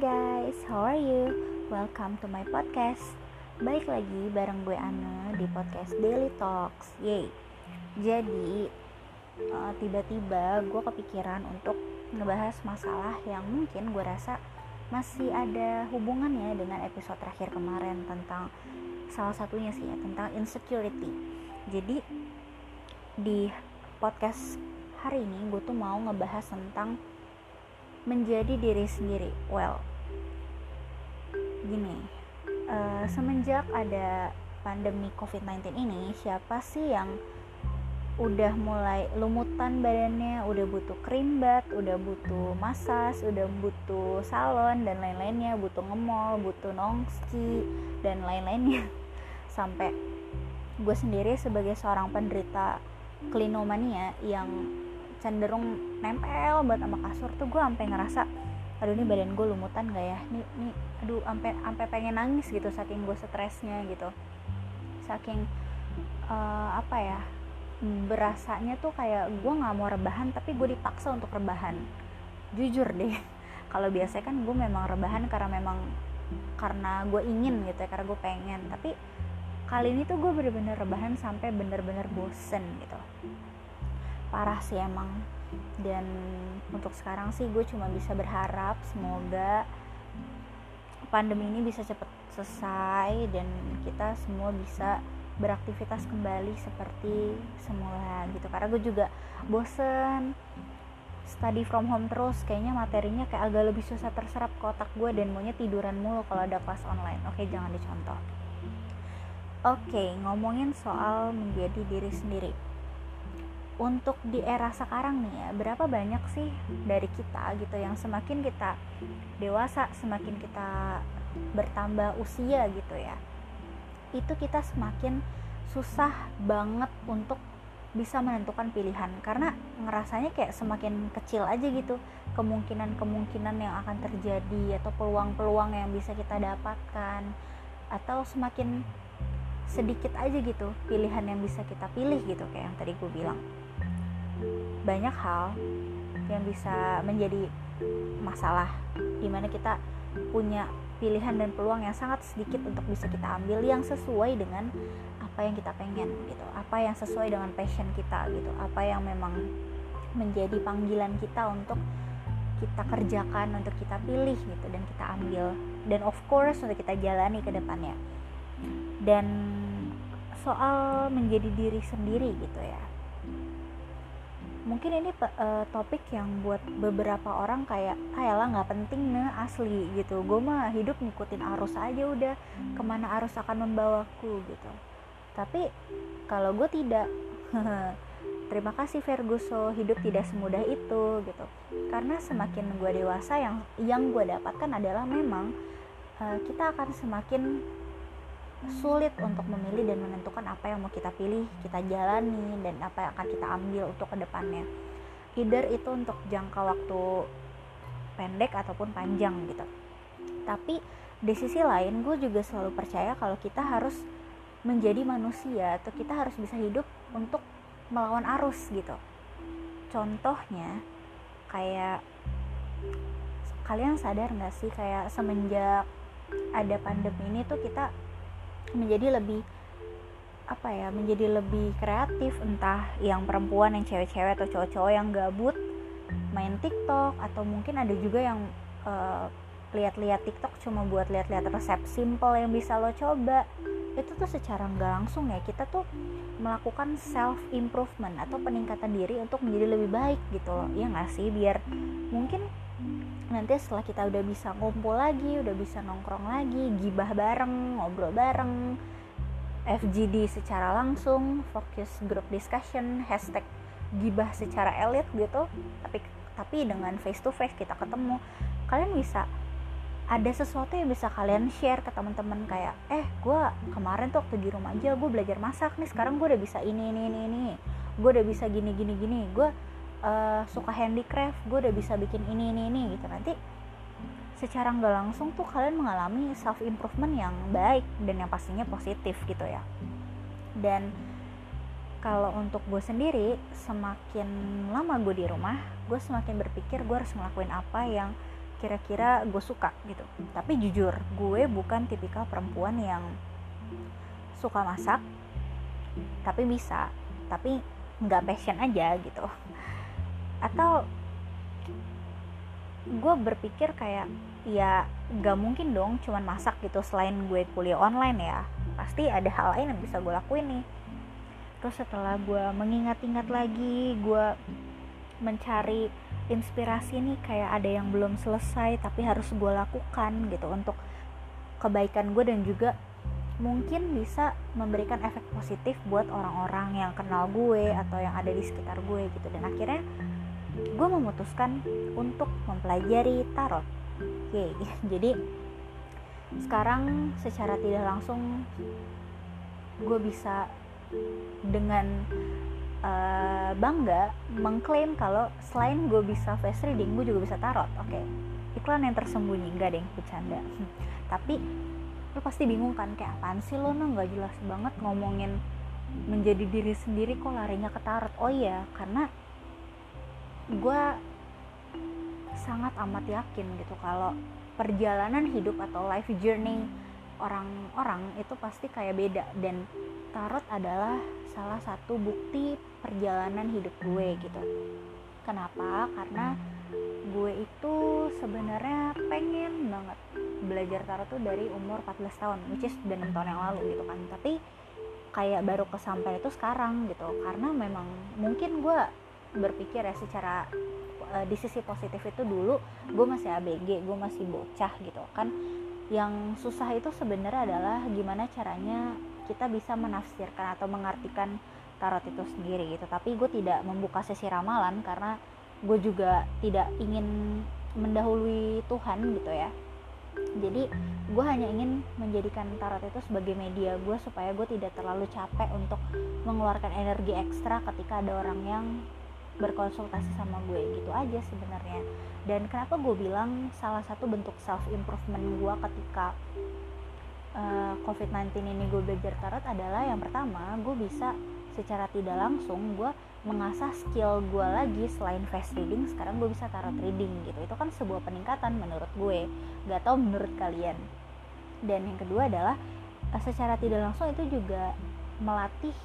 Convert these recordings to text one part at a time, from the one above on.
guys, how are you? Welcome to my podcast. Baik lagi bareng gue Ana di podcast Daily Talks. Yay. Jadi uh, tiba-tiba gue kepikiran untuk ngebahas masalah yang mungkin gue rasa masih ada hubungannya dengan episode terakhir kemarin tentang salah satunya sih ya tentang insecurity. Jadi di podcast hari ini gue tuh mau ngebahas tentang menjadi diri sendiri well gini uh, semenjak ada pandemi covid-19 ini siapa sih yang udah mulai lumutan badannya udah butuh krim bat udah butuh masas udah butuh salon dan lain-lainnya butuh ngemol butuh nongski dan lain-lainnya. Sampai gue sendiri sebagai seorang penderita klinomania yang cenderung nempel buat sama kasur tuh gue sampai ngerasa aduh ini badan gue lumutan gak ya? Nih nih aduh sampai sampai pengen nangis gitu saking gue stresnya gitu. Saking uh, apa ya berasanya tuh kayak gue nggak mau rebahan tapi gue dipaksa untuk rebahan. Jujur deh kalau biasanya kan gue memang rebahan karena memang karena gue ingin gitu ya karena gue pengen. Tapi kali ini tuh gue bener-bener rebahan sampai bener-bener bosen gitu. Parah sih emang dan untuk sekarang sih gue cuma bisa berharap semoga pandemi ini bisa cepet selesai dan kita semua bisa beraktivitas kembali seperti semula gitu. Karena gue juga bosen study from home terus kayaknya materinya kayak agak lebih susah terserap ke otak gue dan maunya tiduran mulu kalau ada kelas online. Oke jangan dicontoh. Oke ngomongin soal menjadi diri sendiri untuk di era sekarang nih ya berapa banyak sih dari kita gitu yang semakin kita dewasa semakin kita bertambah usia gitu ya itu kita semakin susah banget untuk bisa menentukan pilihan. Karena ngerasanya kayak semakin kecil aja gitu kemungkinan-kemungkinan yang akan terjadi atau peluang-peluang yang bisa kita dapatkan atau semakin sedikit aja gitu pilihan yang bisa kita pilih gitu kayak yang tadi gue bilang banyak hal yang bisa menjadi masalah. Di mana kita punya pilihan dan peluang yang sangat sedikit untuk bisa kita ambil yang sesuai dengan apa yang kita pengen gitu. Apa yang sesuai dengan passion kita gitu. Apa yang memang menjadi panggilan kita untuk kita kerjakan untuk kita pilih gitu dan kita ambil. Dan of course untuk kita jalani ke depannya. Dan soal menjadi diri sendiri gitu ya mungkin ini uh, topik yang buat beberapa orang kayak ah nggak penting nih asli gitu. Gue mah hidup ngikutin arus aja udah ke mana arus akan membawaku gitu. Tapi kalau gue tidak terima kasih Ferguso hidup tidak semudah itu gitu. Karena semakin gue dewasa yang yang gue dapatkan adalah memang uh, kita akan semakin sulit untuk memilih dan menentukan apa yang mau kita pilih, kita jalani dan apa yang akan kita ambil untuk ke depannya. Either itu untuk jangka waktu pendek ataupun panjang gitu. Tapi di sisi lain gue juga selalu percaya kalau kita harus menjadi manusia atau kita harus bisa hidup untuk melawan arus gitu. Contohnya kayak kalian sadar gak sih kayak semenjak ada pandemi ini tuh kita menjadi lebih apa ya menjadi lebih kreatif. Entah yang perempuan yang cewek-cewek atau cowok-cowok yang gabut main TikTok atau mungkin ada juga yang uh, lihat-lihat TikTok cuma buat lihat-lihat resep simple yang bisa lo coba. Itu tuh secara nggak langsung ya kita tuh melakukan self improvement atau peningkatan diri untuk menjadi lebih baik gitu loh. Ya nggak sih? Biar mungkin nanti setelah kita udah bisa ngumpul lagi udah bisa nongkrong lagi gibah bareng ngobrol bareng FGD secara langsung focus group discussion hashtag gibah secara elit gitu. Tapi tapi dengan face to face kita ketemu. Kalian bisa ada sesuatu yang bisa kalian share ke teman-teman kayak eh gue kemarin tuh waktu di rumah aja gue belajar masak nih sekarang gue udah bisa ini ini ini ini. Gue udah bisa gini gini gini. Gue uh, suka handicraft gue udah bisa bikin ini ini ini gitu. Nanti secara nggak langsung tuh kalian mengalami self improvement yang baik dan yang pastinya positif gitu ya. Dan kalau untuk gue sendiri semakin lama gue di rumah gue semakin berpikir gue harus ngelakuin apa yang kira-kira gue suka gitu. Tapi jujur gue bukan tipikal perempuan yang suka masak tapi bisa tapi nggak passion aja gitu atau gue berpikir kayak ya gak mungkin dong cuman masak gitu selain gue kuliah online ya. Pasti ada hal lain yang bisa gue lakuin nih. Terus setelah gue mengingat-ingat lagi gue mencari inspirasi nih kayak ada yang belum selesai tapi harus gue lakukan gitu untuk kebaikan gue dan juga mungkin bisa memberikan efek positif buat orang-orang yang kenal gue atau yang ada di sekitar gue gitu. Dan akhirnya gue memutuskan untuk mempelajari tarot. Oke, jadi sekarang secara tidak langsung gue bisa dengan uh, bangga mengklaim kalau selain gue bisa face reading gue juga bisa tarot. Oke. Iklan yang tersembunyi enggak deh bercanda. Tapi lo pasti bingung kan kayak apaan sih lo no nggak jelas banget ngomongin menjadi diri sendiri kok larinya ke tarot. Oh iya karena gue sangat amat yakin gitu kalau perjalanan hidup atau life journey orang-orang itu pasti kayak beda. Dan tarot adalah salah satu bukti perjalanan hidup gue gitu. Kenapa? Karena gue itu sebenarnya pengen banget belajar tarot tuh dari umur 14 tahun which is udah 6 tahun yang lalu gitu kan. Tapi kayak baru kesampaian itu sekarang gitu. Karena memang mungkin gue berpikir ya secara uh, di sisi positif itu dulu gue masih ABG gue masih bocah gitu kan. Yang susah itu sebenarnya adalah gimana caranya kita bisa menafsirkan atau mengartikan tarot itu sendiri gitu. Tapi gue tidak membuka sesi ramalan karena gue juga tidak ingin mendahului Tuhan gitu ya. Jadi gue hanya ingin menjadikan tarot itu sebagai media gue supaya gue tidak terlalu capek untuk mengeluarkan energi ekstra ketika ada orang yang berkonsultasi sama gue gitu aja sebenarnya. Dan kenapa gue bilang salah satu bentuk self improvement gue ketika uh, eh, COVID-19 ini gue belajar tarot adalah yang pertama gue bisa secara tidak langsung gue mengasah skill gue lagi selain face reading sekarang gue bisa tarot reading gitu. Itu kan sebuah peningkatan menurut gue. Gak tau menurut kalian. Dan yang kedua adalah uh, secara tidak langsung itu juga melatih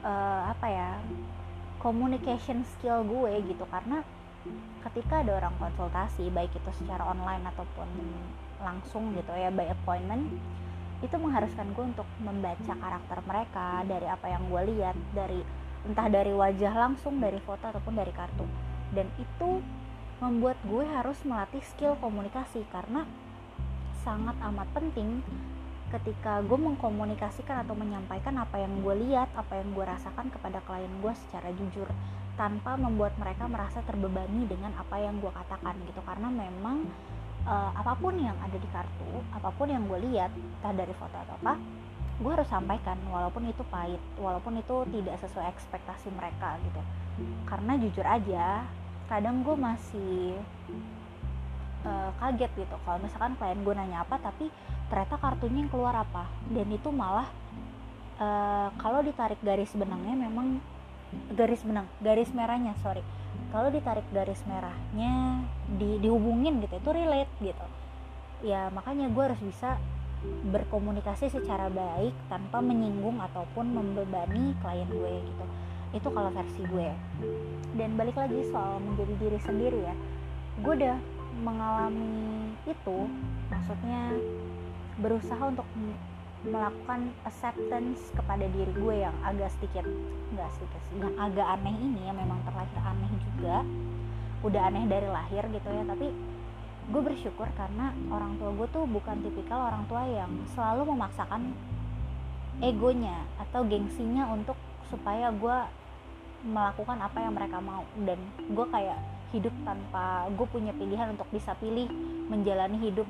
uh, apa ya communication skill gue gitu. Karena ketika ada orang konsultasi baik itu secara online ataupun langsung gitu ya by appointment itu mengharuskan gue untuk membaca karakter mereka dari apa yang gue lihat dari entah dari wajah langsung dari foto ataupun dari kartu. Dan itu membuat gue harus melatih skill komunikasi karena sangat amat penting ketika gue mengkomunikasikan atau menyampaikan apa yang gue lihat, apa yang gue rasakan kepada klien gue secara jujur tanpa membuat mereka merasa terbebani dengan apa yang gue katakan gitu karena memang uh, apa pun yang ada di kartu, apa pun yang gue lihat, entah dari foto atau apa, gue harus sampaikan walaupun itu pahit, walaupun itu tidak sesuai ekspektasi mereka gitu. Karena jujur aja, kadang gue masih uh, kaget gitu. Kalau misalkan klien gue nanya apa tapi ternyata kartunya yang keluar apa. Dan itu malah uh, kalau ditarik garis benangnya memang garis benang garis merahnya sorry. Kalau ditarik garis merahnya di dihubungin gitu itu relate gitu. Ya makanya gue harus bisa berkomunikasi secara baik tanpa menyinggung ataupun membebani klien gue gitu. Itu kalau versi gue. Dan balik lagi soal menjadi diri sendiri ya. Gue udah mengalami itu maksudnya berusaha untuk melakukan acceptance kepada diri gue yang agak sedikit nggak sedikit sih yang agak aneh ini yang memang terlahir aneh juga. Udah aneh dari lahir gitu ya tapi gue bersyukur karena orang tua gue tuh bukan tipikal orang tua yang selalu memaksakan egonya atau gengsinya untuk supaya gue melakukan apa yang mereka mau. Dan gue kayak hidup tanpa gue punya pilihan untuk bisa pilih menjalani hidup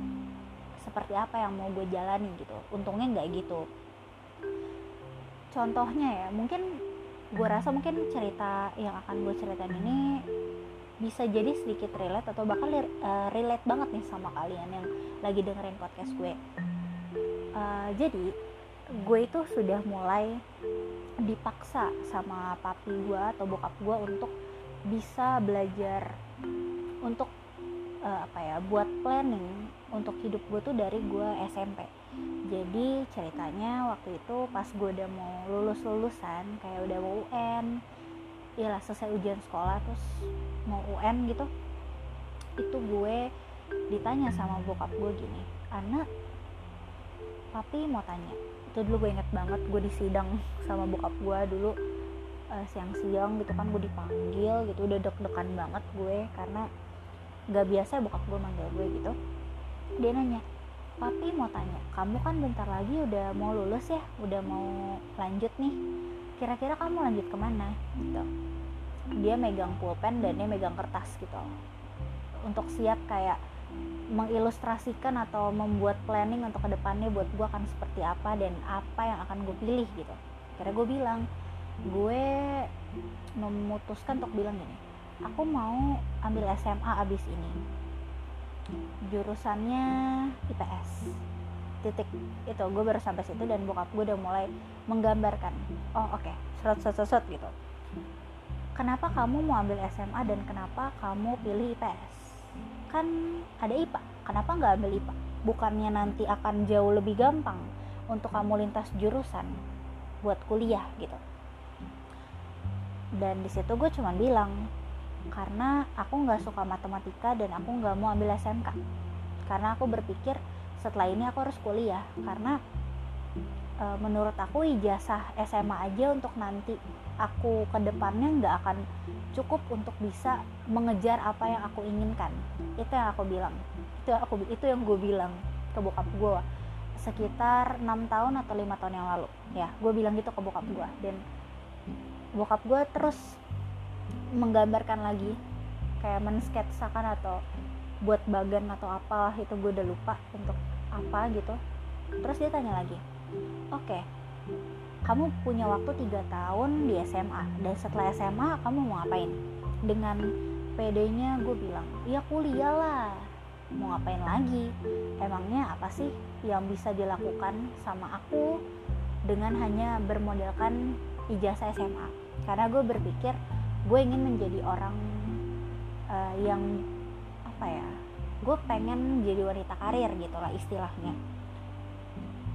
seperti apa yang mau gue jalani gitu. Untungnya nggak gitu. Contohnya ya mungkin gue rasa mungkin cerita yang akan gue ceritain ini bisa jadi sedikit relate atau bahkan uh, relate banget nih sama kalian yang lagi dengerin podcast gue. Uh, jadi gue itu sudah mulai dipaksa sama papi gue atau bokap gue untuk bisa belajar untuk uh, apa ya buat planning untuk hidup gue tuh dari gue SMP jadi ceritanya waktu itu pas gue udah mau lulus lulusan kayak udah mau UN iyalah selesai ujian sekolah terus mau UN gitu itu gue ditanya sama bokap gue gini anak papi mau tanya. Itu dulu gue inget banget gue di sidang sama bokap gue dulu uh, siang-siang gitu kan gue dipanggil gitu udah deg-degan banget gue karena gak biasa bokap gue manggil gue gitu. Dia nanya papi mau tanya kamu kan bentar lagi udah mau lulus ya udah mau lanjut nih. Kira-kira kamu lanjut ke mana? Gitu. Dia megang pulpen dan dia megang kertas gitu. Untuk siap kayak mengilustrasikan atau membuat planning untuk ke depannya buat gue akan seperti apa dan apa yang akan gue pilih gitu. Kira gue bilang gue memutuskan untuk bilang gini aku mau ambil SMA abis ini. Jurusannya IPS titik itu gue baru sampai situ dan bokap gue udah mulai menggambarkan oh oke okay. serot serot serot gitu. Kenapa kamu mau ambil SMA dan kenapa kamu pilih IPS kan ada IPA kenapa nggak ambil IPA bukannya nanti akan jauh lebih gampang untuk kamu lintas jurusan buat kuliah gitu dan di situ gue cuma bilang karena aku nggak suka matematika dan aku nggak mau ambil SMK karena aku berpikir setelah ini aku harus kuliah. Karena e, menurut aku ijazah SMA aja untuk nanti aku ke depannya nggak akan cukup untuk bisa mengejar apa yang aku inginkan. Itu yang aku bilang. Itu aku itu yang gue bilang ke bokap gue sekitar enam tahun atau lima tahun yang lalu. Ya gue bilang gitu ke bokap gue dan bokap gue terus menggambarkan lagi. Kayak mensketsakan atau buat bagan atau apalah itu gue udah lupa untuk apa gitu. Terus dia tanya lagi oke okay, kamu punya waktu tiga tahun di SMA dan setelah SMA kamu mau ngapain? Dengan PD-nya gue bilang ya kuliah lah. Mau ngapain lagi? Emangnya apa sih yang bisa dilakukan sama aku dengan hanya bermodalkan ijazah SMA karena gue berpikir gue ingin menjadi orang uh, yang apa ya gue pengen jadi wanita karir gitu lah istilahnya.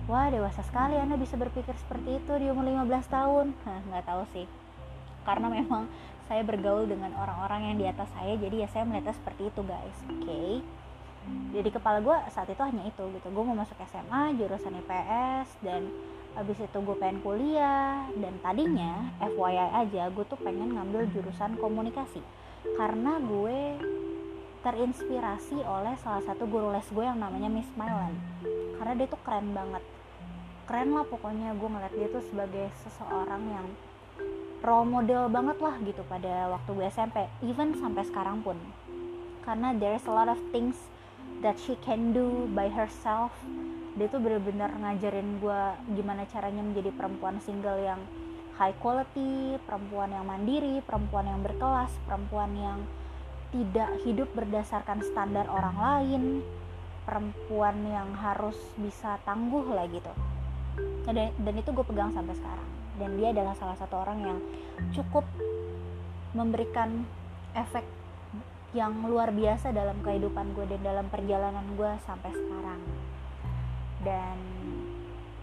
Wah dewasa sekali anda bisa berpikir seperti itu di umur 15 tahun. Nggak tahu sih. Karena memang saya bergaul dengan orang-orang yang di atas saya jadi ya saya melihatnya seperti itu guys. Oke. okay? Jadi kepala gue saat itu hanya itu gitu. Gue mau masuk SMA jurusan IPS dan habis itu gue pengen kuliah. Dan tadinya FYI aja gue tuh pengen ngambil jurusan komunikasi. Karena gue terinspirasi oleh salah satu guru les gue yang namanya Miss Mylan. Karena dia tuh keren banget. Keren lah pokoknya gue ngeliat dia tuh sebagai seseorang yang role model banget lah gitu pada waktu gue SMP even sampai sekarang pun. Karena there's a lot of things that she can do by herself dia tuh bener-bener ngajarin gue gimana caranya menjadi perempuan single yang high quality, perempuan yang mandiri, perempuan yang berkelas, perempuan yang tidak hidup berdasarkan standar orang lain, perempuan yang harus bisa tangguh lah gitu. Dan, dan itu gue pegang sampai sekarang. Dan dia adalah salah satu orang yang cukup memberikan efek yang luar biasa dalam kehidupan gue dan dalam perjalanan gue sampai sekarang. Dan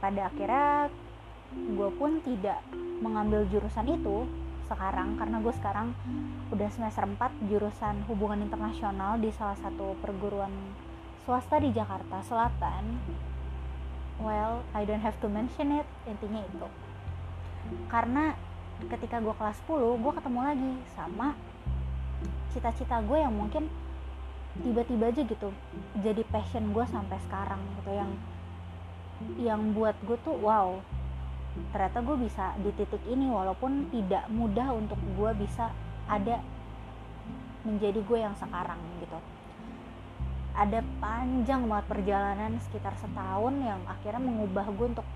pada akhirnya gue pun tidak mengambil jurusan itu sekarang karena gue sekarang udah semester 4 jurusan hubungan internasional di salah satu perguruan swasta di Jakarta Selatan. Well I don't have to mention it intinya itu. Karena ketika gue kelas 10 gue ketemu lagi sama cita-cita gue yang mungkin tiba-tiba aja gitu jadi passion gue sampai sekarang gitu yang yang buat gue tuh wow ternyata gue bisa di titik ini walaupun tidak mudah untuk gue bisa ada menjadi gue yang sekarang gitu. Ada panjang banget perjalanan sekitar setahun yang akhirnya mengubah gue untuk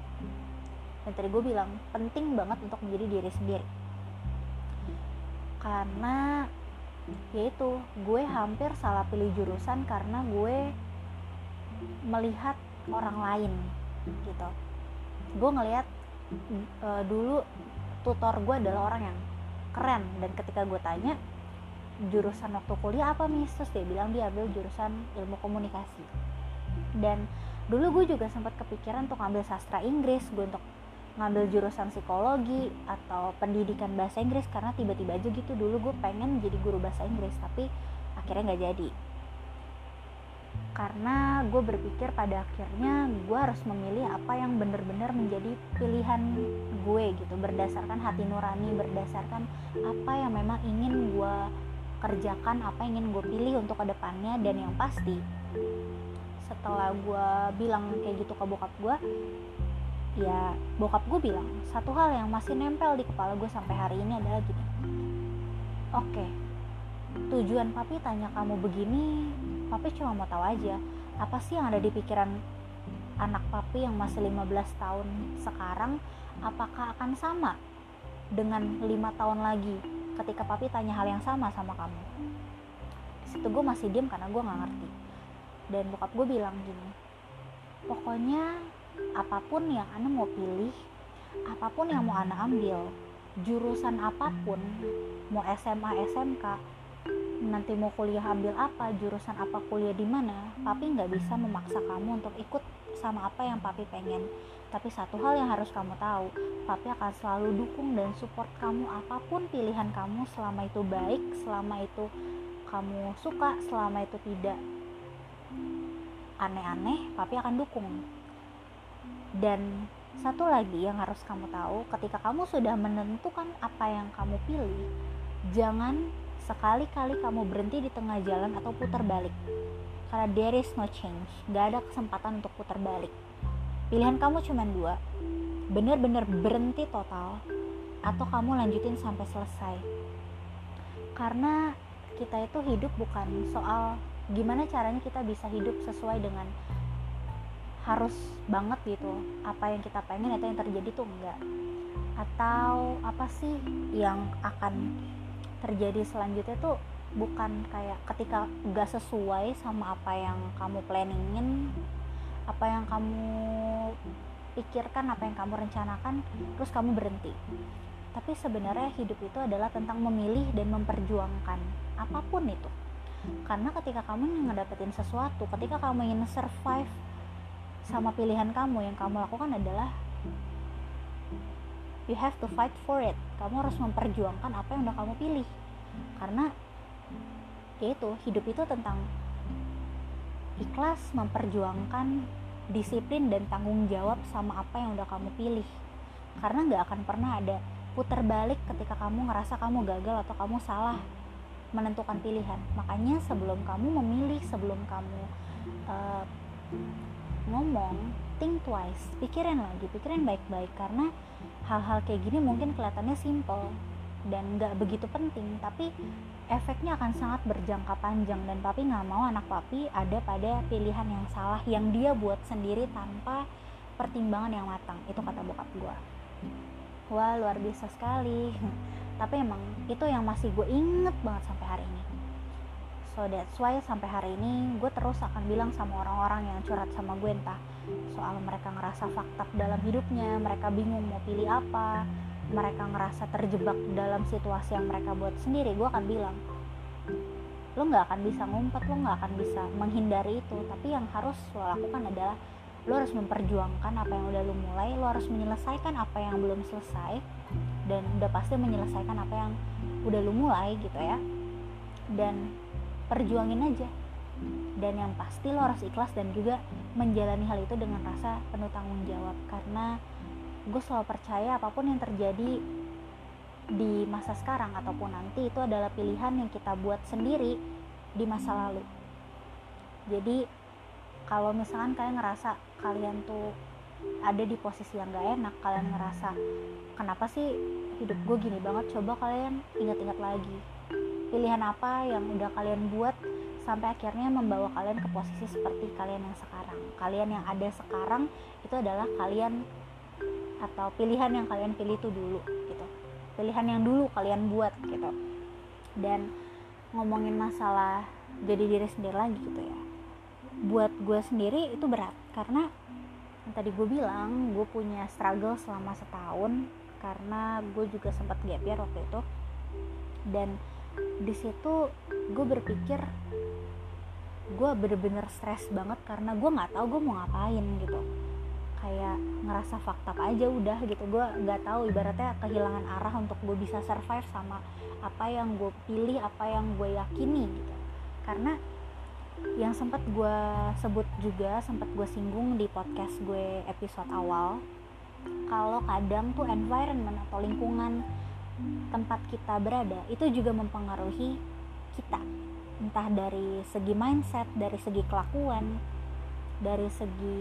dan tadi gue bilang penting banget untuk menjadi diri sendiri. Karena yaitu gue hampir salah pilih jurusan karena gue melihat orang lain gitu. Gue ngelihat uh, dulu tutor gue adalah orang yang keren dan ketika gue tanya jurusan waktu kuliah apa mis terus dia bilang dia ambil jurusan ilmu komunikasi. Dan dulu gue juga sempat kepikiran untuk ngambil sastra Inggris gue untuk ngambil jurusan psikologi atau pendidikan bahasa Inggris karena tiba-tiba aja gitu dulu gue pengen jadi guru bahasa Inggris tapi akhirnya nggak jadi. Karena gue berpikir pada akhirnya gue harus memilih apa yang benar-benar menjadi pilihan gue gitu berdasarkan hati nurani berdasarkan apa yang memang ingin gue kerjakan apa yang ingin gue pilih untuk ke depannya. Dan yang pasti setelah gue bilang kayak gitu ke bokap gue ya bokap gue bilang satu hal yang masih nempel di kepala gue sampai hari ini adalah gini. Oke tujuan papi tanya kamu begini papi cuma mau tahu aja apa sih yang ada di pikiran anak papi yang masih 15 tahun sekarang apakah akan sama dengan lima tahun lagi ketika papi tanya hal yang sama sama kamu? Di situ gue masih diem karena gue nggak ngerti. Dan bokap gue bilang gini pokoknya apa pun yang anda mau pilih apa pun yang mau anda ambil jurusan apa pun mau SMA SMK nanti mau kuliah ambil apa jurusan apa kuliah di mana papi nggak bisa memaksa kamu untuk ikut sama apa yang papi pengen. Tapi satu hal yang harus kamu tahu papi akan selalu dukung dan support kamu apa pun pilihan kamu selama itu baik selama itu kamu suka selama itu tidak aneh-aneh papi akan dukung dan satu lagi yang harus kamu tahu ketika kamu sudah menentukan apa yang kamu pilih jangan sekali-kali kamu berhenti di tengah jalan atau putar balik. Karena there is no change. Gak ada kesempatan untuk putar balik. Pilihan kamu cuma dua. Bener-bener berhenti total atau kamu lanjutin sampai selesai. Karena kita itu hidup bukan soal gimana caranya kita bisa hidup sesuai dengan harus banget gitu. Apa yang kita pengen itu yang terjadi tuh enggak. Atau apa sih yang akan terjadi selanjutnya tuh bukan kayak ketika gak sesuai sama apa yang kamu planningin apa yang kamu pikirkan apa yang kamu rencanakan terus kamu berhenti. Tapi sebenarnya hidup itu adalah tentang memilih dan memperjuangkan apa pun itu. Karena ketika kamu ngedapetin sesuatu ketika kamu ingin survive sama pilihan kamu yang kamu lakukan adalah you have to fight for it. Kamu harus memperjuangkan apa yang udah kamu pilih. Karena ya itu hidup itu tentang ikhlas memperjuangkan disiplin dan tanggung jawab sama apa yang udah kamu pilih. Karena nggak akan pernah ada putar balik ketika kamu ngerasa kamu gagal atau kamu salah menentukan pilihan. Makanya sebelum kamu memilih sebelum kamu uh, ngomong think twice pikirin lagi pikirin baik-baik karena hal-hal kayak gini mungkin kelihatannya simple dan nggak begitu penting tapi efeknya akan sangat berjangka panjang dan papi nggak mau anak papi ada pada pilihan yang salah yang dia buat sendiri tanpa pertimbangan yang matang itu kata bokap gue wah luar biasa sekali. Tapi emang itu yang masih gue inget banget sampai hari ini so that's why sampai hari ini gue terus akan bilang sama orang-orang yang curhat sama gue entah soal mereka ngerasa fakta dalam hidupnya mereka bingung mau pilih apa mereka ngerasa terjebak dalam situasi yang mereka buat sendiri gue akan bilang lo nggak akan bisa ngumpet lo nggak akan bisa menghindari itu. Tapi yang harus lo lakukan adalah lo harus memperjuangkan apa yang udah lo mulai lo harus menyelesaikan apa yang belum selesai dan udah pasti menyelesaikan apa yang udah lo mulai gitu ya. Dan perjuangin aja. Dan yang pasti lo harus ikhlas dan juga menjalani hal itu dengan rasa penuh tanggung jawab. Karena gue selalu percaya apa pun yang terjadi di masa sekarang ataupun nanti itu adalah pilihan yang kita buat sendiri di masa lalu. Jadi kalau misalkan kalian ngerasa kalian tuh ada di posisi yang gak enak kalian ngerasa kenapa sih hidup gue gini banget? Coba kalian ingat-ingat lagi pilihan apa yang udah kalian buat sampai akhirnya membawa kalian ke posisi seperti kalian yang sekarang? Kalian yang ada sekarang itu adalah kalian atau pilihan yang kalian pilih itu dulu gitu. Pilihan yang dulu kalian buat gitu. Dan ngomongin masalah jadi diri sendiri lagi gitu ya. Buat gue sendiri itu berat karena yang tadi gue bilang gue punya struggle selama setahun karena gue juga sempat gap year waktu itu. Dan di situ gue berpikir gue bener-bener stres banget karena gue nggak tahu gue mau ngapain gitu. Kayak ngerasa fakta aja udah gitu. Gue nggak tahu ibaratnya kehilangan arah untuk gue bisa survive sama apa yang gue pilih apa yang gue yakini gitu. Karena yang sempat gue sebut juga sempat gue singgung di podcast gue episode awal kalau kadang tuh environment atau lingkungan tempat kita berada itu juga mempengaruhi kita. Entah dari segi mindset dari segi kelakuan dari segi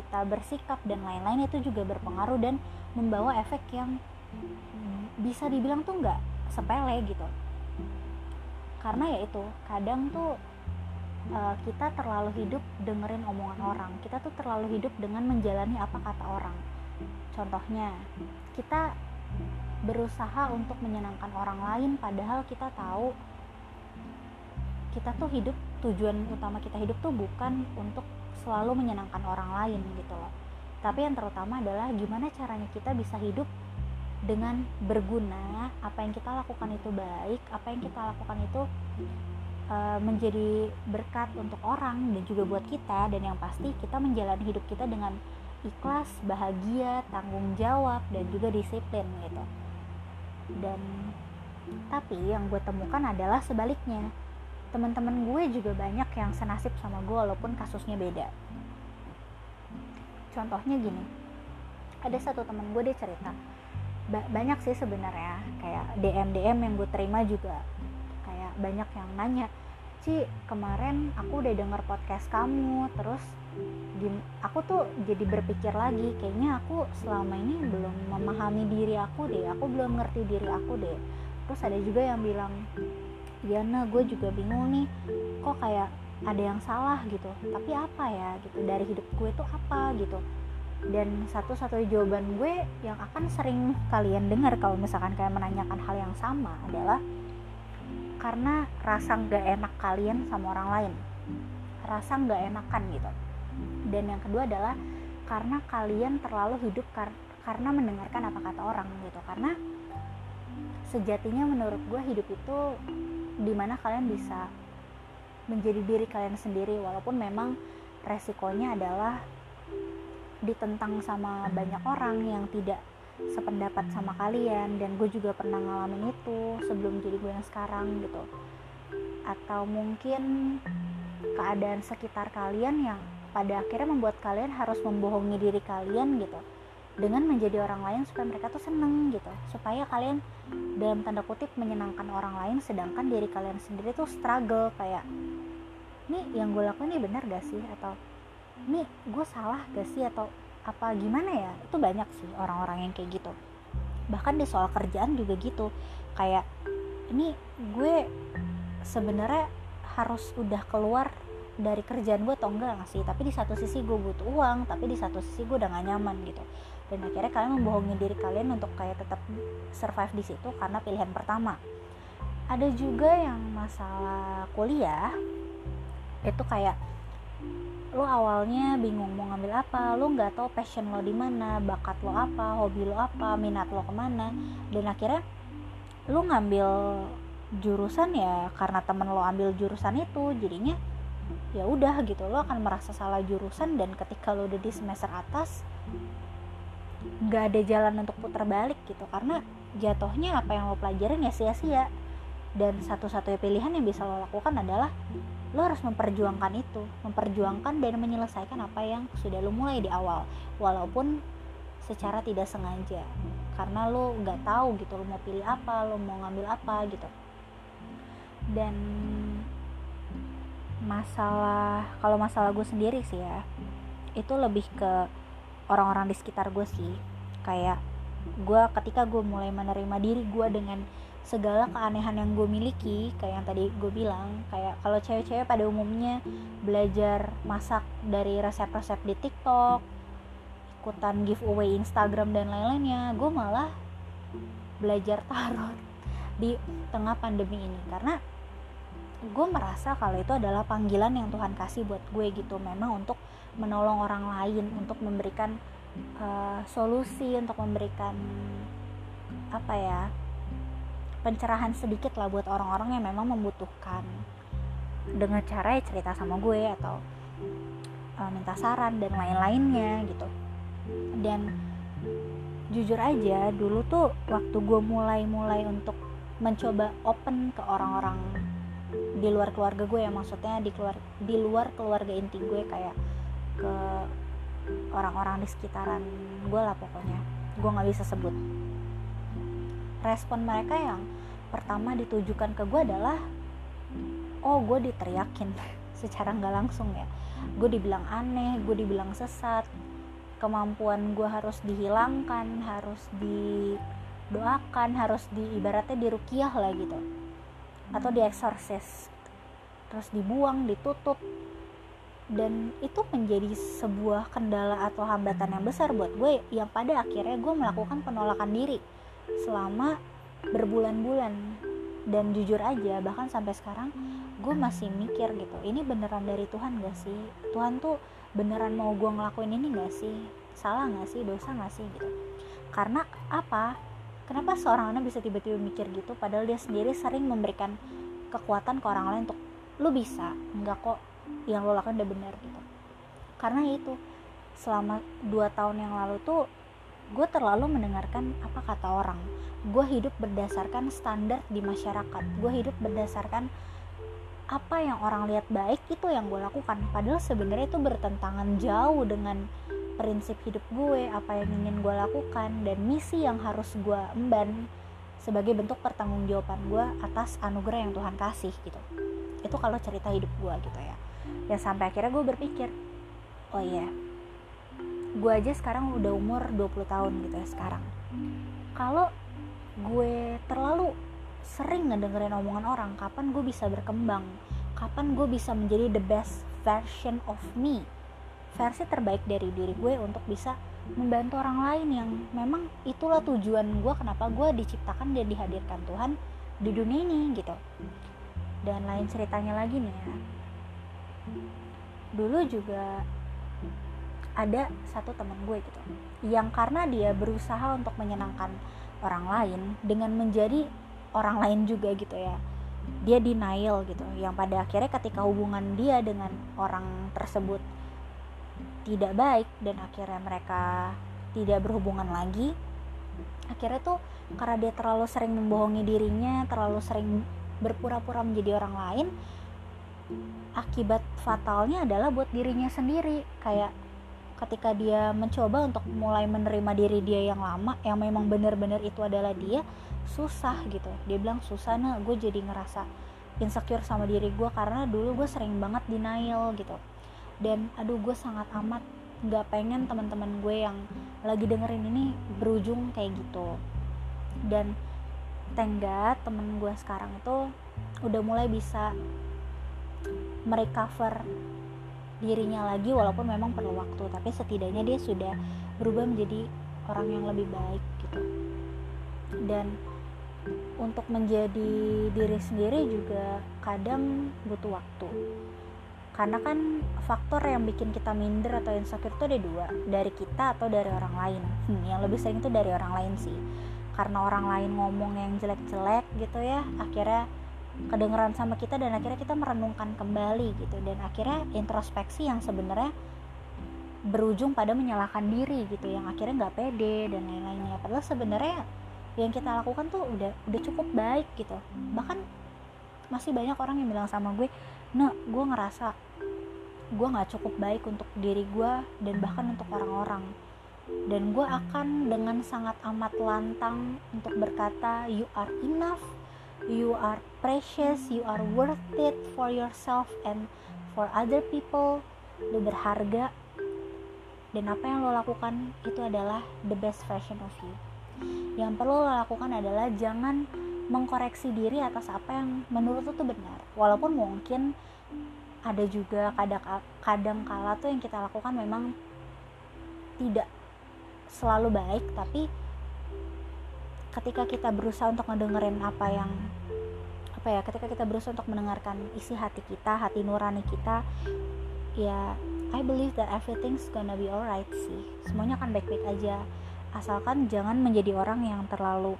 kita bersikap dan lain-lain itu juga berpengaruh dan membawa efek yang bisa dibilang tuh nggak sepele gitu. Karena ya itu kadang tuh uh, kita terlalu hidup dengerin omongan orang. Kita tuh terlalu hidup dengan menjalani apa kata orang. Contohnya kita berusaha untuk menyenangkan orang lain padahal kita tahu kita tuh hidup tujuan utama kita hidup tuh bukan untuk selalu menyenangkan orang lain gitu loh. Tapi yang terutama adalah gimana caranya kita bisa hidup dengan berguna apa yang kita lakukan itu baik apa yang kita lakukan itu uh, menjadi berkat untuk orang dan juga buat kita. Dan yang pasti kita menjalani hidup kita dengan ikhlas bahagia tanggung jawab dan juga disiplin gitu dan tapi yang gue temukan adalah sebaliknya. Teman-teman gue juga banyak yang senasib sama gue walaupun kasusnya beda. Contohnya gini ada satu teman gue dia cerita ba banyak sih sebenarnya kayak DM DM yang gue terima juga. Kayak banyak yang nanya Ci kemarin aku udah denger podcast kamu terus aku tuh jadi berpikir lagi kayaknya aku selama ini belum memahami diri aku deh aku belum ngerti diri aku deh. Terus ada juga yang bilang iya nah gue juga bingung nih kok kayak ada yang salah gitu tapi apa ya gitu dari hidup gue itu apa gitu. Dan satu-satu jawaban gue yang akan sering kalian dengar kalau misalkan kalian menanyakan hal yang sama adalah karena rasa nggak enak kalian sama orang lain. Rasa nggak enakan gitu. Dan yang kedua adalah karena kalian terlalu hidup kar karena mendengarkan apa kata orang gitu. Karena sejatinya menurut gue hidup itu di mana kalian bisa menjadi diri kalian sendiri walaupun memang resikonya adalah ditentang sama banyak orang yang tidak sependapat sama kalian dan gue juga pernah ngalamin itu sebelum jadi gue yang sekarang gitu. Atau mungkin keadaan sekitar kalian yang pada akhirnya membuat kalian harus membohongi diri kalian gitu. Dengan menjadi orang lain supaya mereka tuh seneng gitu. Supaya kalian dalam tanda kutip menyenangkan orang lain sedangkan diri kalian sendiri tuh struggle kayak ini yang gue lakuin ini benar gak sih? Atau ini gue salah gak sih? Atau apa gimana ya? Itu banyak sih orang-orang yang kayak gitu. Bahkan di soal kerjaan juga gitu. Kayak ini gue sebenarnya harus udah keluar dari kerjaan gue atau enggak sih? Tapi di satu sisi gue butuh uang tapi di satu sisi gue udah gak nyaman gitu. Dan akhirnya kalian membohongi diri kalian untuk kayak tetap survive di situ karena pilihan pertama. Ada juga yang masalah kuliah. Itu kayak lo awalnya bingung mau ngambil apa lo nggak tahu passion lo di mana bakat lo apa hobi lo apa minat lo ke mana. Dan akhirnya lo ngambil jurusan ya karena temen lo ambil jurusan itu jadinya ya udah gitu. Lo akan merasa salah jurusan dan ketika lo udah di semester atas nggak ada jalan untuk putar balik gitu. Karena jatuhnya apa yang lo pelajarin ya sia-sia. Dan satu-satunya pilihan yang bisa lo lakukan adalah lo harus memperjuangkan itu. Memperjuangkan dan menyelesaikan apa yang sudah lo mulai di awal. Walaupun secara tidak sengaja. Karena lo nggak tahu gitu lo mau pilih apa lo mau ngambil apa gitu. Dan masalah kalau masalah gue sendiri sih ya itu lebih ke orang-orang di sekitar gue sih. Kayak gue ketika gue mulai menerima diri gue dengan segala keanehan yang gue miliki kayak yang tadi gue bilang kayak kalau cewek-cewek pada umumnya belajar masak dari resep-resep di TikTok ikutan giveaway Instagram dan lain-lainnya gue malah belajar tarot di tengah pandemi ini. Karena gue merasa kalau itu adalah panggilan yang Tuhan kasih buat gue gitu memang untuk menolong orang lain untuk memberikan uh, solusi untuk memberikan apa ya pencerahan sedikit lah buat orang-orang yang memang membutuhkan. Dengan cara ya cerita sama gue atau uh, minta saran dan lain-lainnya gitu. Dan jujur aja dulu tuh waktu gue mulai-mulai untuk mencoba open ke orang-orang di luar keluarga gue ya maksudnya di keluar di luar keluarga inti gue kayak ke orang-orang di sekitaran gue lah pokoknya. Gue nggak bisa sebut respon mereka yang pertama ditujukan ke gue adalah oh gue diteriakin secara nggak langsung ya. Gue dibilang aneh gue dibilang sesat. Kemampuan gue harus dihilangkan harus didoakan harus di ibaratnya dirukiah lah gitu. Atau dieksorsis. Terus dibuang ditutup. Dan itu menjadi sebuah kendala atau hambatan yang besar buat gue yang pada akhirnya gue melakukan penolakan diri selama berbulan-bulan. Dan jujur aja bahkan sampai sekarang gue masih mikir gitu ini beneran dari Tuhan gak sih? Tuhan tuh beneran mau gue ngelakuin ini gak sih? Salah gak sih? Dosa gak sih? Gitu. Karena apa? Kenapa seorang anak bisa tiba-tiba mikir gitu padahal dia sendiri sering memberikan kekuatan ke orang lain untuk lu bisa enggak kok yang lo lakukan udah benar gitu. Karena itu selama dua tahun yang lalu tuh gue terlalu mendengarkan apa kata orang. Gue hidup berdasarkan standar di masyarakat. Gue hidup berdasarkan apa yang orang lihat baik itu yang gue lakukan. Padahal sebenarnya itu bertentangan jauh dengan prinsip hidup gue apa yang ingin gue lakukan dan misi yang harus gue emban sebagai bentuk pertanggungjawaban gue atas anugerah yang Tuhan kasih gitu. Itu kalau cerita hidup gue gitu ya. Ya sampai akhirnya gue berpikir oh iya gue aja sekarang udah umur 20 tahun gitu ya sekarang. Kalau gue terlalu sering ngedengerin omongan orang kapan gue bisa berkembang? Kapan gue bisa menjadi the best version of me? Versi terbaik dari diri gue untuk bisa membantu orang lain yang memang itulah tujuan gue kenapa gue diciptakan dan dihadirkan Tuhan di dunia ini gitu. Dan lain ceritanya lagi nih ya. Dulu juga ada satu teman gue gitu yang karena dia berusaha untuk menyenangkan orang lain dengan menjadi orang lain juga gitu ya dia denial gitu. Yang pada akhirnya ketika hubungan dia dengan orang tersebut tidak baik dan akhirnya mereka tidak berhubungan lagi akhirnya tuh karena dia terlalu sering membohongi dirinya terlalu sering berpura-pura menjadi orang lain akibat fatalnya adalah buat dirinya sendiri. Kayak ketika dia mencoba untuk mulai menerima diri dia yang lama yang memang benar-benar itu adalah dia susah gitu. Dia bilang susah nah gue jadi ngerasa insecure sama diri gue karena dulu gue sering banget denial gitu. Dan aduh gue sangat amat nggak pengen teman-teman gue yang lagi dengerin ini berujung kayak gitu. Dan tenggat temen gue sekarang itu udah mulai bisa merecover dirinya lagi walaupun memang perlu waktu tapi setidaknya dia sudah berubah menjadi orang yang lebih baik gitu. Dan untuk menjadi diri sendiri juga kadang butuh waktu. Karena kan faktor yang bikin kita minder atau insecure itu ada dua dari kita atau dari orang lain. Hmm, yang lebih sering itu dari orang lain sih. Karena orang lain ngomong yang jelek-jelek gitu ya akhirnya kedengeran sama kita dan akhirnya kita merenungkan kembali gitu. Dan akhirnya introspeksi yang sebenarnya berujung pada menyalahkan diri gitu yang akhirnya nggak pede dan lain-lainnya. Padahal sebenarnya yang kita lakukan tuh udah udah cukup baik gitu. Bahkan masih banyak orang yang bilang sama gue nah gue ngerasa gue nggak cukup baik untuk diri gue dan bahkan untuk orang-orang. Dan gue akan dengan sangat amat lantang untuk berkata you are enough you are precious you are worth it for yourself and for other people. Lu berharga. Dan apa yang lo lakukan itu adalah the best version of you. Yang perlu lo lakukan adalah jangan mengkoreksi diri atas apa yang menurut lo tuh benar. Walaupun mungkin ada juga kadang kadang kala tuh yang kita lakukan memang tidak selalu baik tapi ketika kita berusaha untuk ngedengerin apa yang apa ya ketika kita berusaha untuk mendengarkan isi hati kita hati nurani kita ya I believe that everything's gonna be alright sih. Semuanya akan baik-baik aja. Asalkan jangan menjadi orang yang terlalu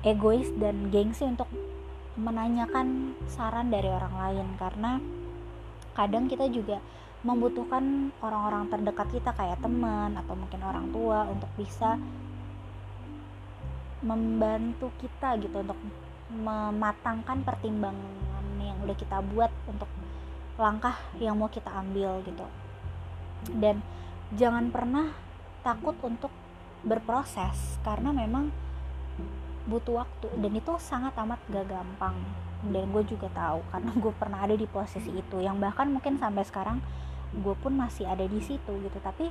egois dan gengsi untuk menanyakan saran dari orang lain. Karena kadang kita juga membutuhkan orang-orang terdekat kita kayak teman atau mungkin orang tua untuk bisa membantu kita gitu untuk mematangkan pertimbangan yang udah kita buat untuk langkah yang mau kita ambil gitu. Dan jangan pernah takut untuk berproses karena memang butuh waktu. Dan itu sangat amat gak gampang. Dan gue juga tahu karena gue pernah ada di posisi itu. Yang bahkan mungkin sampai sekarang gue pun masih ada di situ gitu. Tapi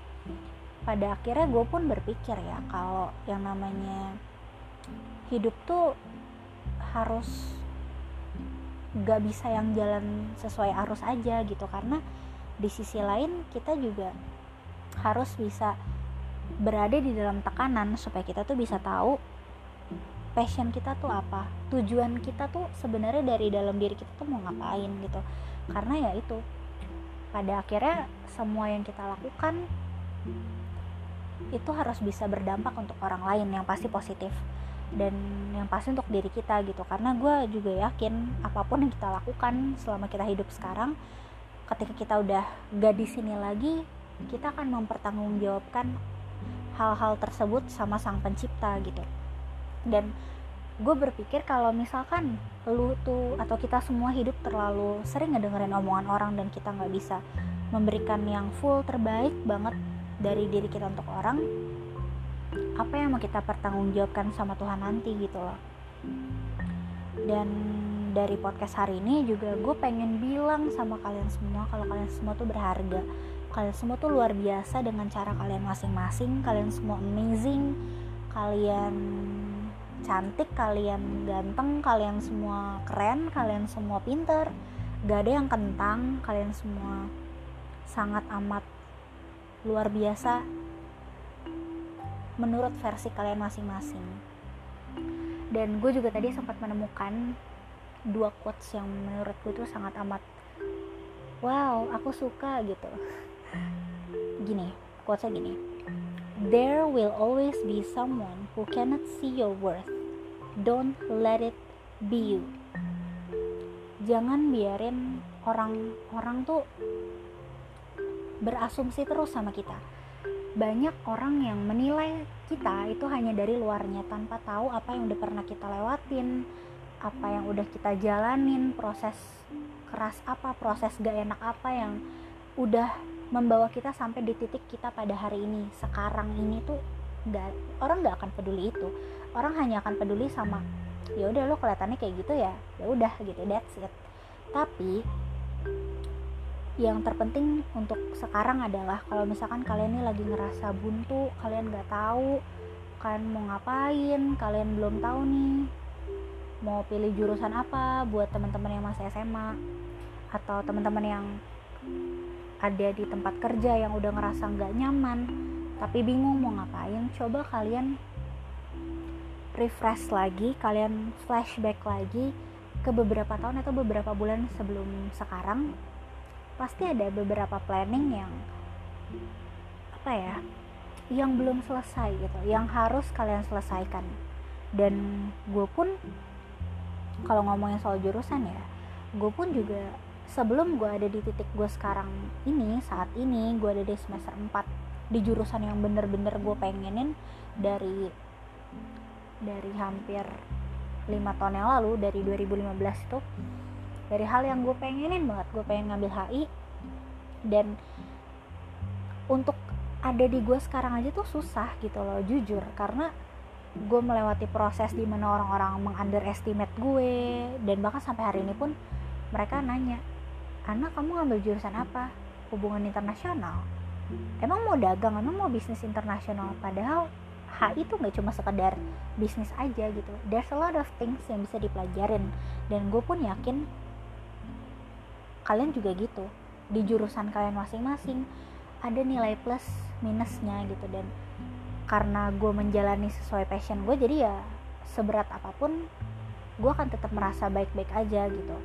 pada akhirnya gue pun berpikir ya kalau yang namanya hidup tuh harus gak bisa yang jalan sesuai arus aja gitu. Karena di sisi lain kita juga harus bisa berada di dalam tekanan supaya kita tuh bisa tahu passion kita tuh apa tujuan kita tuh sebenarnya dari dalam diri kita tuh mau ngapain gitu. Karena ya itu pada akhirnya semua yang kita lakukan itu harus bisa berdampak untuk orang lain yang pasti positif dan yang pasti untuk diri kita gitu. Karena gue juga yakin apa pun yang kita lakukan selama kita hidup sekarang ketika kita udah gak di sini lagi kita akan mempertanggungjawabkan hal-hal tersebut sama sang pencipta gitu. Dan gue berpikir kalau misalkan lu tuh atau kita semua hidup terlalu sering ngedengerin omongan orang dan kita nggak bisa memberikan yang full terbaik banget dari diri kita untuk orang apa yang mau kita pertanggungjawabkan sama Tuhan nanti gitu loh. Dan dari podcast hari ini juga gue pengen bilang sama kalian semua kalau kalian semua tuh berharga. Kalian semua tuh luar biasa dengan cara kalian masing-masing. Kalian semua amazing. Kalian cantik kalian ganteng kalian semua keren kalian semua pinter. Gak ada yang kentang. Kalian semua sangat amat luar biasa menurut versi kalian masing-masing dan gue juga tadi sempat menemukan dua quotes yang menurut gue tuh sangat amat wow aku suka gitu gini quotesnya gini There will always be someone who cannot see your worth. Don't let it be you. Jangan biarin orang-orang tuh berasumsi terus sama kita. Banyak orang yang menilai kita itu hanya dari luarnya tanpa tahu apa yang udah pernah kita lewatin, apa yang udah kita jalanin, proses keras apa, proses gak enak apa yang udah membawa kita sampai di titik kita pada hari ini. Sekarang ini tuh nggak orang nggak akan peduli itu. Orang hanya akan peduli sama ya udah lo kelihatannya kayak gitu ya ya udah gitu that's it. Tapi yang terpenting untuk sekarang adalah kalau misalkan kalian ini lagi ngerasa buntu kalian nggak tahu kalian mau ngapain kalian belum tahu nih mau pilih jurusan apa buat teman-teman yang masih SMA atau teman-teman yang ada di tempat kerja yang udah ngerasa nggak nyaman tapi bingung mau ngapain coba kalian refresh lagi kalian flashback lagi ke beberapa tahun atau beberapa bulan sebelum sekarang pasti ada beberapa planning yang apa ya yang belum selesai gitu yang harus kalian selesaikan. Dan gue pun kalau ngomongin soal jurusan ya gue pun juga sebelum gue ada di titik gue sekarang ini saat ini gue ada di semester 4 di jurusan yang bener-bener gue pengenin dari dari hampir lima tahun yang lalu dari 2015 itu dari hal yang gue pengenin banget gue pengen ngambil HI dan untuk ada di gue sekarang aja tuh susah gitu loh jujur. Karena gue melewati proses di mana orang-orang mengunderestimate gue. Dan bahkan sampai hari ini pun mereka nanya anak kamu ngambil jurusan apa? Hubungan internasional. Emang mau dagang emang mau bisnis internasional? Padahal HI itu nggak cuma sekedar bisnis aja gitu. There's a lot of things yang bisa dipelajarin. Dan gue pun yakin kalian juga gitu. Di jurusan kalian masing-masing ada nilai plus minusnya gitu. Dan karena gue menjalani sesuai passion gue jadi ya seberat apa pun gue akan tetap merasa baik-baik aja gitu.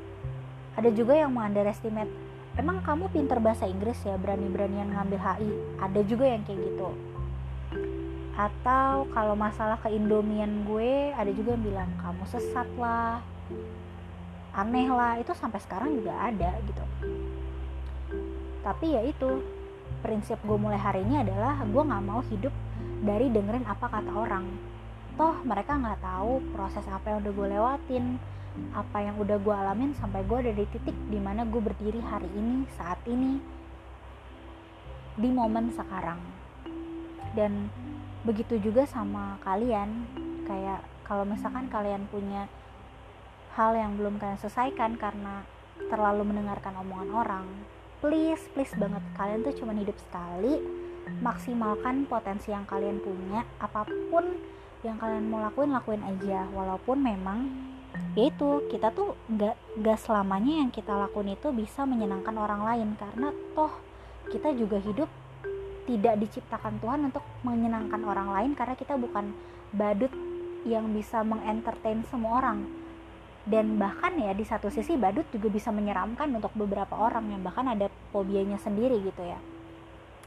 Ada juga yang underestimate emang kamu pinter bahasa Inggris ya? Berani-beranian ngambil HI ada juga yang kayak gitu. Atau kalau masalah keindomian gue ada juga yang bilang kamu sesat lah aneh lah itu sampai sekarang juga ada gitu. Tapi ya itu prinsip gue mulai hari ini adalah gue nggak mau hidup dari dengerin apa kata orang. Toh mereka nggak tahu proses apa yang udah gue lewatin apa yang udah gue alamin sampai gue ada di titik di mana gue berdiri hari ini saat ini di momen sekarang. Dan begitu juga sama kalian kayak kalau misalkan kalian punya hal yang belum kalian selesaikan karena terlalu mendengarkan omongan orang please please banget kalian tuh cuma hidup sekali maksimalkan potensi yang kalian punya apa pun yang kalian mau lakuin lakuin aja. Walaupun memang yaitu kita tuh gak, gak selamanya yang kita lakuin itu bisa menyenangkan orang lain. Karena toh kita juga hidup tidak diciptakan Tuhan untuk menyenangkan orang lain karena kita bukan badut yang bisa mengentertain semua orang dan bahkan ya di satu sisi badut juga bisa menyeramkan untuk beberapa orang yang bahkan ada fobianya sendiri gitu ya.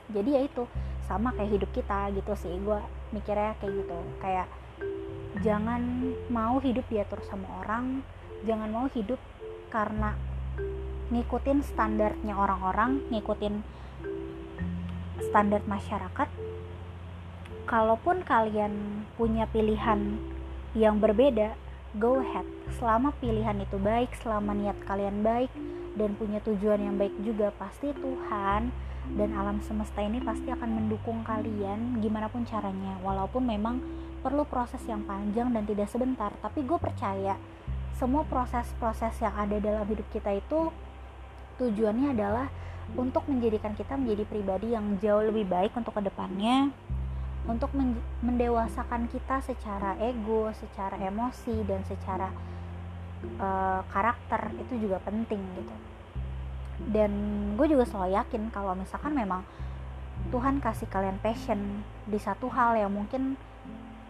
Jadi ya itu sama kayak hidup kita gitu sih. Gue mikirnya kayak gitu. Kayak jangan mau hidup diatur sama orang jangan mau hidup karena ngikutin standarnya orang-orang ngikutin standar masyarakat. Kalaupun kalian punya pilihan yang berbeda go ahead. Selama pilihan itu baik selama niat kalian baik dan punya tujuan yang baik juga pasti Tuhan dan alam semesta ini pasti akan mendukung kalian gimana pun caranya. Walaupun memang perlu proses yang panjang dan tidak sebentar tapi gue percaya semua proses-proses yang ada dalam hidup kita itu tujuannya adalah untuk menjadikan kita menjadi pribadi yang jauh lebih baik untuk ke depannya untuk mendewasakan kita secara ego, secara emosi dan secara uh, karakter itu juga penting gitu dan gue juga selalu yakin kalau misalkan memang Tuhan kasih kalian passion di satu hal yang mungkin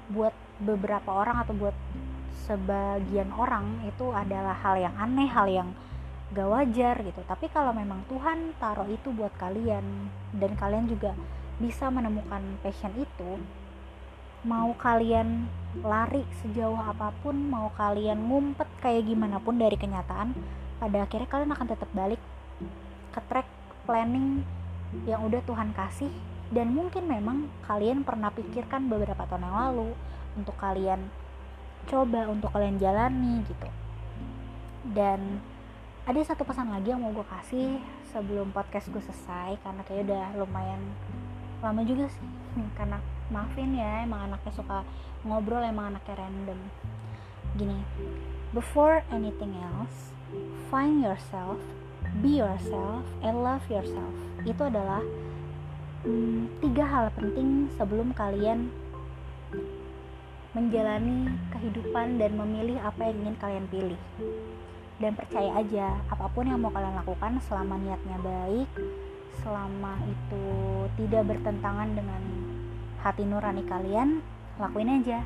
buat beberapa orang atau buat sebagian orang itu adalah hal yang aneh, hal yang gak wajar gitu. Tapi kalau memang Tuhan taruh itu buat kalian dan kalian juga bisa menemukan passion itu, mau kalian lari sejauh apa pun, mau kalian ngumpet kayak gimana pun dari kenyataan, pada akhirnya kalian akan tetap balik ke track planning yang udah Tuhan kasih. Dan mungkin memang kalian pernah pikirkan beberapa tahun yang lalu untuk kalian coba untuk kalian jalani gitu. Dan ada satu pesan lagi yang mau gue kasih sebelum podcast gue selesai karena kayak udah lumayan lama juga sih. Karena maafin ya emang anaknya suka ngobrol emang anaknya random. Gini before anything else find yourself be yourself and love yourself. Itu adalah hmm, tiga hal penting sebelum kalian menjalani kehidupan dan memilih apa yang ingin kalian pilih. Dan percaya aja apa pun yang mau kalian lakukan selama niatnya baik selama itu tidak bertentangan dengan hati nurani kalian lakuin aja.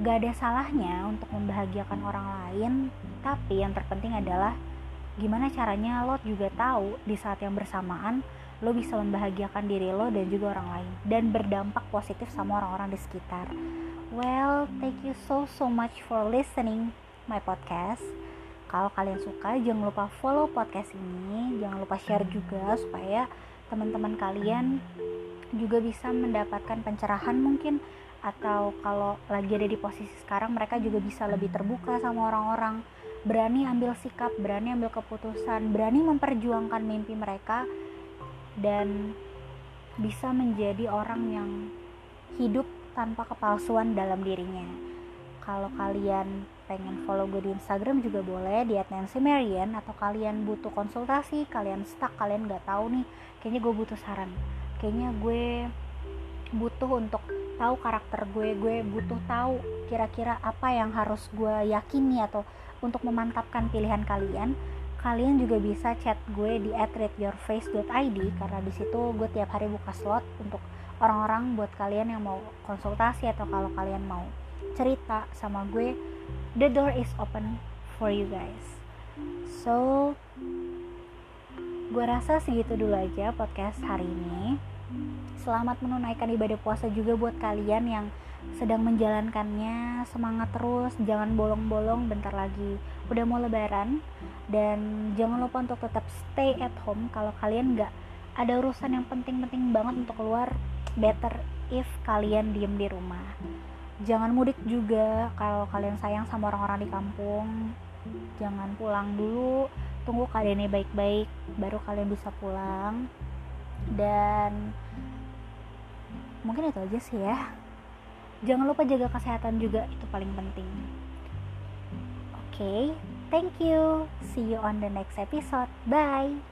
Gak ada salahnya untuk membahagiakan orang lain tapi yang terpenting adalah gimana caranya lo juga tahu di saat yang bersamaan lo bisa membahagiakan diri lo dan juga orang lain dan berdampak positif sama orang-orang di sekitar. Well thank you so so much for listening my podcast kalau kalian suka jangan lupa follow podcast ini. Jangan lupa share juga supaya teman-teman kalian juga bisa mendapatkan pencerahan mungkin. Atau kalau lagi ada di posisi sekarang mereka juga bisa lebih terbuka sama orang-orang. Berani ambil sikap berani ambil keputusan berani memperjuangkan mimpi mereka. Dan bisa menjadi orang yang hidup tanpa kepalsuan dalam dirinya. Kalau kalian pengen follow gue di Instagram juga boleh di @nancy_marian atau kalian butuh konsultasi, kalian stuck, kalian nggak tahu nih, kayaknya gue butuh saran. Kayaknya gue butuh untuk tahu karakter gue, gue butuh tahu kira-kira apa yang harus gue yakini atau untuk memantapkan pilihan kalian kalian juga bisa chat gue di @readyourface.id karena di situ gue tiap hari buka slot untuk orang-orang buat kalian yang mau konsultasi atau kalau kalian mau cerita sama gue the door is open for you guys. So gue rasa segitu dulu aja podcast hari ini. Selamat menunaikan ibadah puasa juga buat kalian yang sedang menjalankannya. Semangat terus jangan bolong-bolong bentar lagi udah mau lebaran. Dan jangan lupa untuk tetap stay at home kalau kalian nggak ada urusan yang penting-penting banget untuk keluar. Better if kalian diem di rumah jangan mudik juga kalau kalian sayang sama orang-orang di kampung. Jangan pulang dulu. Tunggu keadaannya baik-baik baru kalian bisa pulang. Dan mungkin itu aja sih ya. Jangan lupa jaga kesehatan juga itu paling penting. Oke okay, thank you. See you on the next episode. Bye